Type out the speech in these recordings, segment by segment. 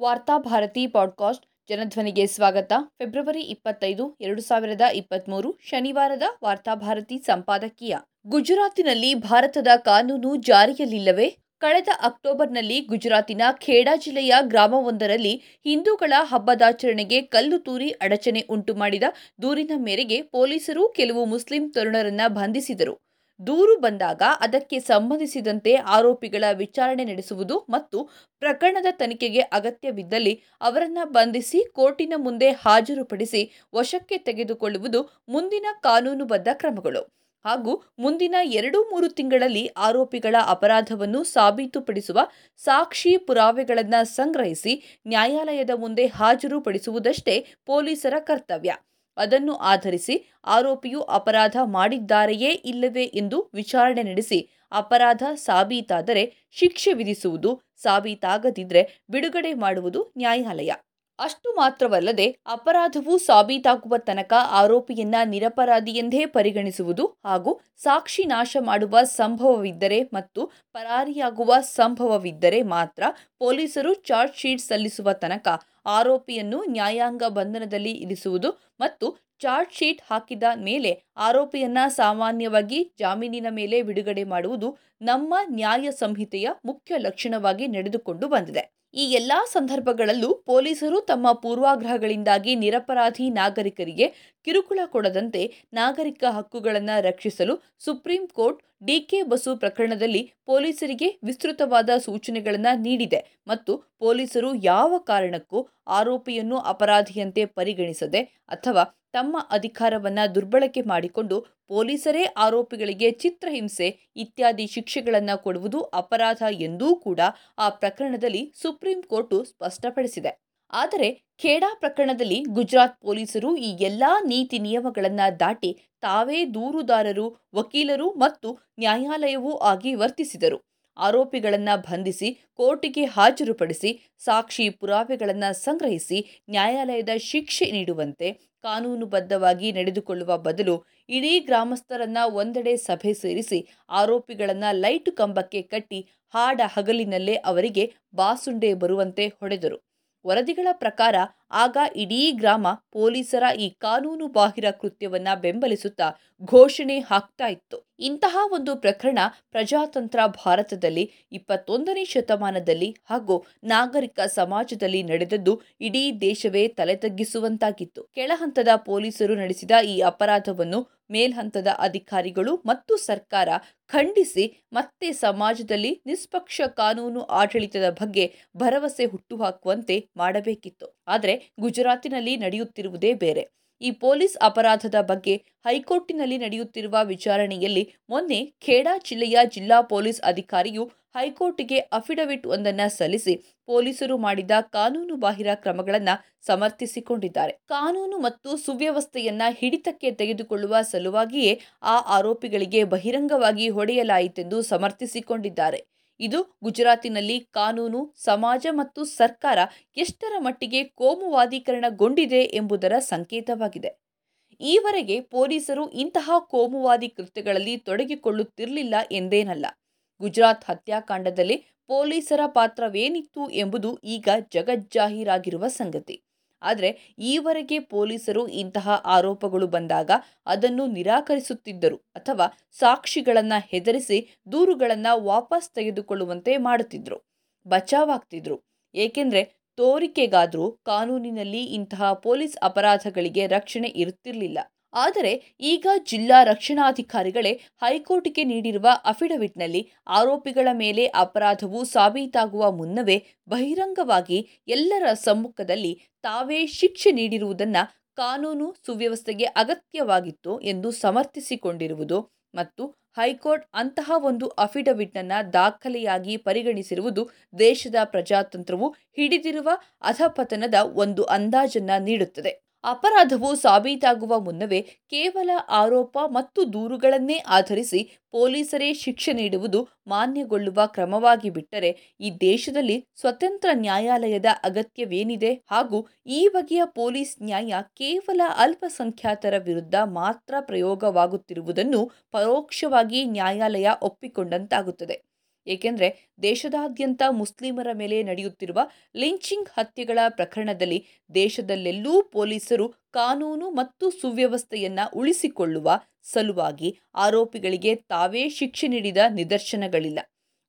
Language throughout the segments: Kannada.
ವಾರ್ತಾಭಾರತಿ ಪಾಡ್ಕಾಸ್ಟ್ ಜನಧ್ವನಿಗೆ ಸ್ವಾಗತ. ಫೆಬ್ರವರಿ ಇಪ್ಪತ್ತೈದು, ಎರಡು ಸಾವಿರದ ಇಪ್ಪತ್ತ್ಮೂರು ಶನಿವಾರದ ವಾರ್ತಾಭಾರತಿ ಸಂಪಾದಕೀಯ. ಗುಜರಾತಿನಲ್ಲಿ ಭಾರತದ ಕಾನೂನು ಜಾರಿಯಲ್ಲಿಲ್ಲವೇ? ಕಳೆದ ಅಕ್ಟೋಬರ್ನಲ್ಲಿ ಗುಜರಾತಿನ ಖೇಡಾ ಜಿಲ್ಲೆಯ ಗ್ರಾಮವೊಂದರಲ್ಲಿ ಹಿಂದೂಗಳ ಹಬ್ಬದಾಚರಣೆಗೆ ಕಲ್ಲು ತೂರಿ ಅಡಚಣೆ ಉಂಟುಮಾಡಿದ ದೂರಿನ ಮೇರೆಗೆ ಪೊಲೀಸರು ಕೆಲವು ಮುಸ್ಲಿಂ ತರುಣರನ್ನ ಬಂಧಿಸಿದರು. ದೂರು ಬಂದಾಗ ಅದಕ್ಕೆ ಸಂಬಂಧಿಸಿದಂತೆ ಆರೋಪಿಗಳ ವಿಚಾರಣೆ ನಡೆಸುವುದು ಮತ್ತು ಪ್ರಕರಣದ ತನಿಖೆಗೆ ಅಗತ್ಯವಿದ್ದಲ್ಲಿ ಅವರನ್ನು ಬಂಧಿಸಿ ಕೋರ್ಟಿನ ಮುಂದೆ ಹಾಜರುಪಡಿಸಿ ವಶಕ್ಕೆ ತೆಗೆದುಕೊಳ್ಳುವುದು ಮುಂದಿನ ಕಾನೂನುಬದ್ಧ ಕ್ರಮಗಳು. ಹಾಗೂ ಮುಂದಿನ ಎರಡು ಮೂರು ತಿಂಗಳಲ್ಲಿ ಆರೋಪಿಗಳ ಅಪರಾಧವನ್ನು ಸಾಬೀತುಪಡಿಸುವ ಸಾಕ್ಷಿ ಪುರಾವೆಗಳನ್ನು ಸಂಗ್ರಹಿಸಿ ನ್ಯಾಯಾಲಯದ ಮುಂದೆ ಹಾಜರುಪಡಿಸುವುದಷ್ಟೇ ಪೊಲೀಸರ ಕರ್ತವ್ಯ. ಅದನ್ನು ಆಧರಿಸಿ ಆರೋಪಿಯು ಅಪರಾಧ ಮಾಡಿದ್ದಾರೆಯೇ ಇಲ್ಲವೇ ಎಂದು ವಿಚಾರಣೆ ನಡೆಸಿ ಅಪರಾಧ ಸಾಬೀತಾದರೆ ಶಿಕ್ಷೆ ವಿಧಿಸುವುದು ಸಾಬೀತಾಗದಿದ್ದರೆ ಬಿಡುಗಡೆ ಮಾಡುವುದು ನ್ಯಾಯಾಲಯ. ಅಷ್ಟು ಮಾತ್ರವಲ್ಲದೆ ಅಪರಾಧವು ಸಾಬೀತಾಗುವ ತನಕ ಆರೋಪಿಯನ್ನ ನಿರಪರಾಧಿಯೆಂದೇ ಪರಿಗಣಿಸುವುದು ಹಾಗೂ ಸಾಕ್ಷಿ ನಾಶ ಮಾಡುವ ಸಂಭವವಿದ್ದರೆ ಮತ್ತು ಪರಾರಿಯಾಗುವ ಸಂಭವವಿದ್ದರೆ ಮಾತ್ರ ಪೊಲೀಸರು ಚಾರ್ಜ್ ಶೀಟ್ ಸಲ್ಲಿಸುವ ತನಕ ಆರೋಪಿಯನ್ನು ನ್ಯಾಯಾಂಗ ಬಂಧನದಲ್ಲಿ ಇರಿಸುವುದು ಮತ್ತು ಚಾರ್ಜ್ ಶೀಟ್ ಹಾಕಿದ ಮೇಲೆ ಆರೋಪಿಯನ್ನ ಸಾಮಾನ್ಯವಾಗಿ ಜಾಮೀನಿನ ಮೇಲೆ ಬಿಡುಗಡೆ ಮಾಡುವುದು ನಮ್ಮ ನ್ಯಾಯ ಸಂಹಿತೆಯ ಮುಖ್ಯ ಲಕ್ಷಣವಾಗಿ ನಡೆದುಕೊಂಡು ಬಂದಿದೆ. ಈ ಎಲ್ಲಾ ಸಂದರ್ಭಗಳಲ್ಲೂ ಪೊಲೀಸರು ತಮ್ಮ ಪೂರ್ವಾಗ್ರಹಗಳಿಂದಾಗಿ ನಿರಪರಾಧಿ ನಾಗರಿಕರಿಗೆ ಕಿರುಕುಳ ಕೊಡದಂತೆ ನಾಗರಿಕ ಹಕ್ಕುಗಳನ್ನು ರಕ್ಷಿಸಲು ಸುಪ್ರೀಂ ಕೋರ್ಟ್ ಡಿಕೆ ಬಸು ಪ್ರಕರಣದಲ್ಲಿ ಪೊಲೀಸರಿಗೆ ವಿಸ್ತೃತವಾದ ಸೂಚನೆಗಳನ್ನು ನೀಡಿದೆ ಮತ್ತು ಪೊಲೀಸರು ಯಾವ ಕಾರಣಕ್ಕೂ ಆರೋಪಿಯನ್ನು ಅಪರಾಧಿಯಂತೆ ಪರಿಗಣಿಸದೆ ಅಥವಾ ತಮ್ಮ ಅಧಿಕಾರವನ್ನು ದುರ್ಬಳಕೆ ಮಾಡಿಕೊಂಡು ಪೊಲೀಸರೇ ಆರೋಪಿಗಳಿಗೆ ಚಿತ್ರಹಿಂಸೆ ಇತ್ಯಾದಿ ಶಿಕ್ಷೆಗಳನ್ನು ಕೊಡುವುದು ಅಪರಾಧ ಎಂದೂ ಕೂಡ ಆ ಪ್ರಕರಣದಲ್ಲಿ ಸುಪ್ರೀಂ ಕೋರ್ಟು ಸ್ಪಷ್ಟಪಡಿಸಿದೆ. ಆದರೆ ಖೇಡಾ ಪ್ರಕರಣದಲ್ಲಿ ಗುಜರಾತ್ ಪೊಲೀಸರು ಈ ಎಲ್ಲಾ ನೀತಿ ನಿಯಮಗಳನ್ನು ದಾಟಿ ತಾವೇ ದೂರುದಾರರು, ವಕೀಲರು ಮತ್ತು ನ್ಯಾಯಾಲಯವೂ ಆಗಿ ವರ್ತಿಸಿದರು. ಆರೋಪಿಗಳನ್ನು ಬಂಧಿಸಿ, ಕೋರ್ಟಿಗೆ ಹಾಜರುಪಡಿಸಿ, ಸಾಕ್ಷಿ ಪುರಾವೆಗಳನ್ನು ಸಂಗ್ರಹಿಸಿ, ನ್ಯಾಯಾಲಯದ ಶಿಕ್ಷೆ ನೀಡುವಂತೆ ಕಾನೂನುಬದ್ಧವಾಗಿ ನಡೆದುಕೊಳ್ಳುವ ಬದಲು ಇಡೀ ಗ್ರಾಮಸ್ಥರನ್ನ ಒಂದೆಡೆ ಸಭೆ ಸೇರಿಸಿ ಆರೋಪಿಗಳನ್ನು ಲೈಟು ಕಂಬಕ್ಕೆ ಕಟ್ಟಿ ಹಾಡ ಹಗಲಿನಲ್ಲೇ ಅವರಿಗೆ ಬಾಸುಂಡೆ ಬರುವಂತೆ ಹೊಡೆದರು. ವರದಿಗಳ ಪ್ರಕಾರ ಆಗ ಇಡೀ ಗ್ರಾಮ ಪೊಲೀಸರ ಈ ಕಾನೂನು ಬಾಹಿರ ಕೃತ್ಯವನ್ನ ಬೆಂಬಲಿಸುತ್ತಾ ಘೋಷಣೆ ಹಾಕ್ತಾ ಇತ್ತು. ಇಂತಹ ಒಂದು ಪ್ರಕರಣ ಪ್ರಜಾತಂತ್ರ ಭಾರತದಲ್ಲಿ ಇಪ್ಪತ್ತೊಂದನೇ ಶತಮಾನದಲ್ಲಿ ಹಾಗೂ ನಾಗರಿಕ ಸಮಾಜದಲ್ಲಿ ನಡೆದದ್ದು ಇಡೀ ದೇಶವೇ ತಲೆತಗ್ಗಿಸುವಂತಾಗಿತ್ತು ಕೆಳಹಂತದ ಪೊಲೀಸರು ನಡೆಸಿದ ಈ ಅಪರಾಧವನ್ನು ಮೇಲ್ಹಂತದ ಅಧಿಕಾರಿಗಳು ಮತ್ತು ಸರ್ಕಾರ ಖಂಡಿಸಿ ಮತ್ತೆ ಸಮಾಜದಲ್ಲಿ ನಿಷ್ಪಕ್ಷ ಕಾನೂನು ಆಡಳಿತದ ಬಗ್ಗೆ ಭರವಸೆ ಹುಟ್ಟುಹಾಕುವಂತೆ ಮಾಡಬೇಕಿತ್ತು. ಆದರೆ ಗುಜರಾತಿನಲ್ಲಿ ನಡೆಯುತ್ತಿರುವುದೇ ಬೇರೆ. ಈ ಪೊಲೀಸ್ ಅಪರಾಧದ ಬಗ್ಗೆ ಹೈಕೋರ್ಟಿನಲ್ಲಿ ನಡೆಯುತ್ತಿರುವ ವಿಚಾರಣೆಯಲ್ಲಿ ಮೊನ್ನೆ ಖೇಡಾ ಜಿಲ್ಲೆಯ ಜಿಲ್ಲಾ ಪೊಲೀಸ್ ಅಧಿಕಾರಿಯು ಹೈಕೋರ್ಟಿಗೆ ಅಫಿಡವಿಟ್ ಒಂದನ್ನು ಸಲ್ಲಿಸಿ ಪೊಲೀಸರು ಮಾಡಿದ ಕಾನೂನು ಬಾಹಿರ ಕ್ರಮಗಳನ್ನು ಸಮರ್ಥಿಸಿಕೊಂಡಿದ್ದಾರೆ. ಕಾನೂನು ಮತ್ತು ಸುವ್ಯವಸ್ಥೆಯನ್ನ ಹಿಡಿತಕ್ಕೆ ತೆಗೆದುಕೊಳ್ಳುವ ಸಲುವಾಗಿಯೇ ಆ ಆರೋಪಿಗಳಿಗೆ ಬಹಿರಂಗವಾಗಿ ಹೊಡೆಯಲಾಯಿತೆಂದು ಸಮರ್ಥಿಸಿಕೊಂಡಿದ್ದಾರೆ. ಇದು ಗುಜರಾತಿನಲ್ಲಿ ಕಾನೂನು, ಸಮಾಜ ಮತ್ತು ಸರ್ಕಾರ ಎಷ್ಟರ ಮಟ್ಟಿಗೆ ಕೋಮುವಾದೀಕರಣಗೊಂಡಿದೆ ಎಂಬುದರ ಸಂಕೇತವಾಗಿದೆ. ಈವರೆಗೆ ಪೊಲೀಸರು ಇಂತಹ ಕೋಮುವಾದಿ ಕೃತ್ಯಗಳಲ್ಲಿ ತೊಡಗಿಕೊಳ್ಳುತ್ತಿರಲಿಲ್ಲ ಎಂದೇನಲ್ಲ. ಗುಜರಾತ್ ಹತ್ಯಾಕಾಂಡದಲ್ಲಿ ಪೊಲೀಸರ ಪಾತ್ರವೇನಿತ್ತು ಎಂಬುದು ಈಗ ಜಗಜ್ಜಾಹೀರಾಗಿರುವ ಸಂಗತಿ. ಆದರೆ ಈವರೆಗೆ ಪೊಲೀಸರು ಇಂತಹ ಆರೋಪಗಳು ಬಂದಾಗ ಅದನ್ನು ನಿರಾಕರಿಸುತ್ತಿದ್ದರು ಅಥವಾ ಸಾಕ್ಷಿಗಳನ್ನು ಹೆದರಿಸಿ ದೂರುಗಳನ್ನು ವಾಪಸ್ ತೆಗೆದುಕೊಳ್ಳುವಂತೆ ಮಾಡುತ್ತಿದ್ದರು ಬಚಾವಾಗ್ತಿದ್ರು. ಏಕೆಂದರೆ ತೋರಿಕೆಗಾದರೂ ಕಾನೂನಿನಲ್ಲಿ ಇಂತಹ ಪೊಲೀಸ್ ಅಪರಾಧಗಳಿಗೆ ರಕ್ಷಣೆ ಇರುತ್ತಿರಲಿಲ್ಲ ಆದರೆ ಈಗ ಜಿಲ್ಲಾ ರಕ್ಷಣಾಧಿಕಾರಿಗಳೇ ಹೈಕೋರ್ಟ್ಗೆ ನೀಡಿರುವ ಅಫಿಡವಿಟ್ನಲ್ಲಿ ಆರೋಪಿಗಳ ಮೇಲೆ ಅಪರಾಧವು ಸಾಬೀತಾಗುವ ಮುನ್ನವೇ ಬಹಿರಂಗವಾಗಿ ಎಲ್ಲರ ಸಮ್ಮುಖದಲ್ಲಿ ತಾವೇ ಶಿಕ್ಷೆ ನೀಡಿರುವುದನ್ನು ಕಾನೂನು ಸುವ್ಯವಸ್ಥೆಗೆ ಅಗತ್ಯವಾಗಿತ್ತು ಎಂದು ಸಮರ್ಥಿಸಿಕೊಂಡಿರುವುದು ಮತ್ತು ಹೈಕೋರ್ಟ್ ಅಂತಹ ಒಂದು ಅಫಿಡವಿಟ್ನನ್ನು ದಾಖಲೆಯಾಗಿ ಪರಿಗಣಿಸಿರುವುದು ದೇಶದ ಪ್ರಜಾತಂತ್ರವು ಹಿಡಿದಿರುವ ಅಧಪತನದ ಒಂದು ಅಂದಾಜನ್ನು ನೀಡುತ್ತದೆ. ಅಪರಾಧವು ಸಾಬೀತಾಗುವ ಮುನ್ನವೇ ಕೇವಲ ಆರೋಪ ಮತ್ತು ದೂರುಗಳನ್ನೇ ಆಧರಿಸಿ ಪೊಲೀಸರೇ ಶಿಕ್ಷೆ ನೀಡುವುದು ಮಾನ್ಯಗೊಳ್ಳುವ ಕ್ರಮವಾಗಿ ಬಿಟ್ಟರೆ ಈ ದೇಶದಲ್ಲಿ ಸ್ವತಂತ್ರ ನ್ಯಾಯಾಲಯದ ಅಗತ್ಯವೇನಿದೆ? ಹಾಗೂ ಈ ಬಗೆಯ ಪೊಲೀಸ್ ನ್ಯಾಯ ಕೇವಲ ಅಲ್ಪಸಂಖ್ಯಾತರ ವಿರುದ್ಧ ಮಾತ್ರ ಪ್ರಯೋಗವಾಗುತ್ತಿರುವುದನ್ನು ಪರೋಕ್ಷವಾಗಿ ನ್ಯಾಯಾಲಯ ಒಪ್ಪಿಕೊಂಡಂತಾಗುತ್ತದೆ. ಏಕೆಂದರೆ ದೇಶದಾದ್ಯಂತ ಮುಸ್ಲಿಮರ ಮೇಲೆ ನಡೆಯುತ್ತಿರುವ ಲಿಂಚಿಂಗ್ ಹತ್ಯೆಗಳ ಪ್ರಕರಣದಲ್ಲಿ ದೇಶದಲ್ಲೆಲ್ಲೂ ಪೊಲೀಸರು ಕಾನೂನು ಮತ್ತು ಸುವ್ಯವಸ್ಥೆಯನ್ನು ಉಳಿಸಿಕೊಳ್ಳುವ ಸಲುವಾಗಿ ಆರೋಪಿಗಳಿಗೆ ತಾವೇ ಶಿಕ್ಷೆ ನೀಡಿದ ನಿದರ್ಶನಗಳಿಲ್ಲ.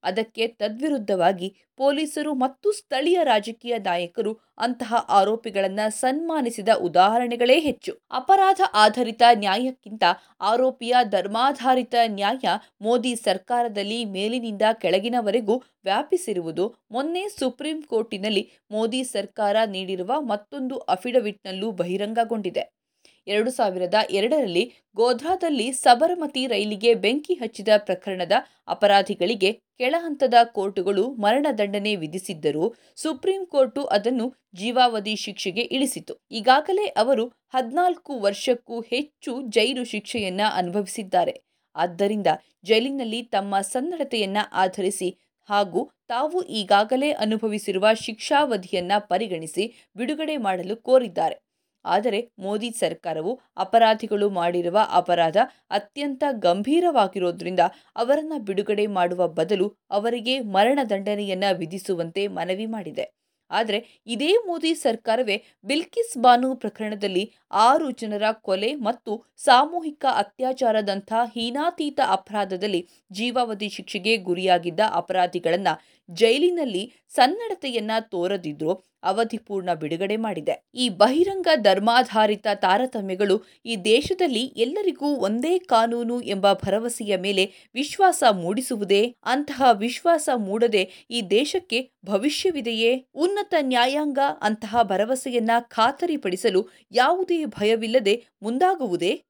ಅದಕ್ಕೆ ತದ್ವಿರುದ್ಧವಾಗಿ ಪೊಲೀಸರು ಮತ್ತು ಸ್ಥಳೀಯ ರಾಜಕೀಯ ನಾಯಕರು ಅಂತಹ ಆರೋಪಿಗಳನ್ನು ಸನ್ಮಾನಿಸಿದ ಉದಾಹರಣೆಗಳೇ ಹೆಚ್ಚು. ಅಪರಾಧ ಆಧಾರಿತ ನ್ಯಾಯಕ್ಕಿಂತ ಆರೋಪಿಯ ಧರ್ಮಾಧಾರಿತ ನ್ಯಾಯ ಮೋದಿ ಸರ್ಕಾರದಲ್ಲಿ ಮೇಲಿನಿಂದ ಕೆಳಗಿನವರೆಗೂ ವ್ಯಾಪಿಸಿರುವುದು ಮೊನ್ನೆ ಸುಪ್ರೀಂ ಕೋರ್ಟಿನಲ್ಲಿ ಮೋದಿ ಸರ್ಕಾರ ನೀಡಿರುವ ಮತ್ತೊಂದು ಅಫಿಡವಿಟ್ನಲ್ಲೂ ಬಹಿರಂಗಗೊಂಡಿದೆ. ಎರಡು ಸಾವಿರದ ಎರಡರಲ್ಲಿ ಗೋಧ್ರಾದಲ್ಲಿ ಸಬರಮತಿ ರೈಲಿಗೆ ಬೆಂಕಿ ಹಚ್ಚಿದ ಪ್ರಕರಣದ ಅಪರಾಧಿಗಳಿಗೆ ಕೆಳಹಂತದ ಕೋರ್ಟುಗಳು ಮರಣದಂಡನೆ ವಿಧಿಸಿದ್ದರೂ ಸುಪ್ರೀಂ ಕೋರ್ಟು ಅದನ್ನು ಜೀವಾವಧಿ ಶಿಕ್ಷೆಗೆ ಇಳಿಸಿತು. ಈಗಾಗಲೇ ಅವರು ಹದಿನಾಲ್ಕು ವರ್ಷಕ್ಕೂ ಹೆಚ್ಚು ಜೈಲು ಶಿಕ್ಷೆಯನ್ನ ಅನುಭವಿಸಿದ್ದಾರೆ. ಆದ್ದರಿಂದ ಜೈಲಿನಲ್ಲಿ ತಮ್ಮ ಸನ್ನಡತೆಯನ್ನ ಆಧರಿಸಿ ಹಾಗೂ ತಾವು ಈಗಾಗಲೇ ಅನುಭವಿಸಿರುವ ಶಿಕ್ಷಾವಧಿಯನ್ನ ಪರಿಗಣಿಸಿ ಬಿಡುಗಡೆ ಮಾಡಲು ಕೋರಿದ್ದಾರೆ. ಆದರೆ ಮೋದಿ ಸರ್ಕಾರವು ಅಪರಾಧಿಗಳು ಮಾಡಿರುವ ಅಪರಾಧ ಅತ್ಯಂತ ಗಂಭೀರವಾಗಿರೋದ್ರಿಂದ ಅವರನ್ನು ಬಿಡುಗಡೆ ಮಾಡುವ ಬದಲು ಅವರಿಗೆ ಮರಣದಂಡನೆಯನ್ನ ವಿಧಿಸುವಂತೆ ಮನವಿ ಮಾಡಿದೆ. ಆದರೆ ಇದೇ ಮೋದಿ ಸರ್ಕಾರವೇ ಬಿಲ್ಕಿಸ್ ಬಾನು ಪ್ರಕರಣದಲ್ಲಿ ಆರು ಜನರ ಕೊಲೆ ಮತ್ತು ಸಾಮೂಹಿಕ ಅತ್ಯಾಚಾರದಂಥ ಹೀನಾತೀತ ಅಪರಾಧದಲ್ಲಿ ಜೀವಾವಧಿ ಶಿಕ್ಷೆಗೆ ಗುರಿಯಾಗಿದ್ದ ಅಪರಾಧಿಗಳನ್ನು ಜೈಲಿನಲ್ಲಿ ಸನ್ನಡತೆಯನ್ನು ತೋರದಿದ್ರೂ ಅವಧಿಪೂರ್ಣ ಬಿಡುಗಡೆ ಮಾಡಿದೆ. ಈ ಬಹಿರಂಗ ಧರ್ಮಾಧಾರಿತ ತಾರತಮ್ಯಗಳು ಈ ದೇಶದಲ್ಲಿ ಎಲ್ಲರಿಗೂ ಒಂದೇ ಕಾನೂನು ಎಂಬ ಭರವಸೆಯ ಮೇಲೆ ವಿಶ್ವಾಸ ಮೂಡಿಸುವುದೇ? ಅಂತಹ ವಿಶ್ವಾಸ ಮೂಡದೆ ಈ ದೇಶಕ್ಕೆ ಭವಿಷ್ಯವಿದೆಯೇ? ಉನ್ನತ ನ್ಯಾಯಾಂಗ ಅಂತಹ ಭರವಸೆಯನ್ನ ಖಾತರಿಪಡಿಸಲು ಯಾವುದೇ ಭಯವಿಲ್ಲದೆ ಮುಂದಾಗುವುದೇ?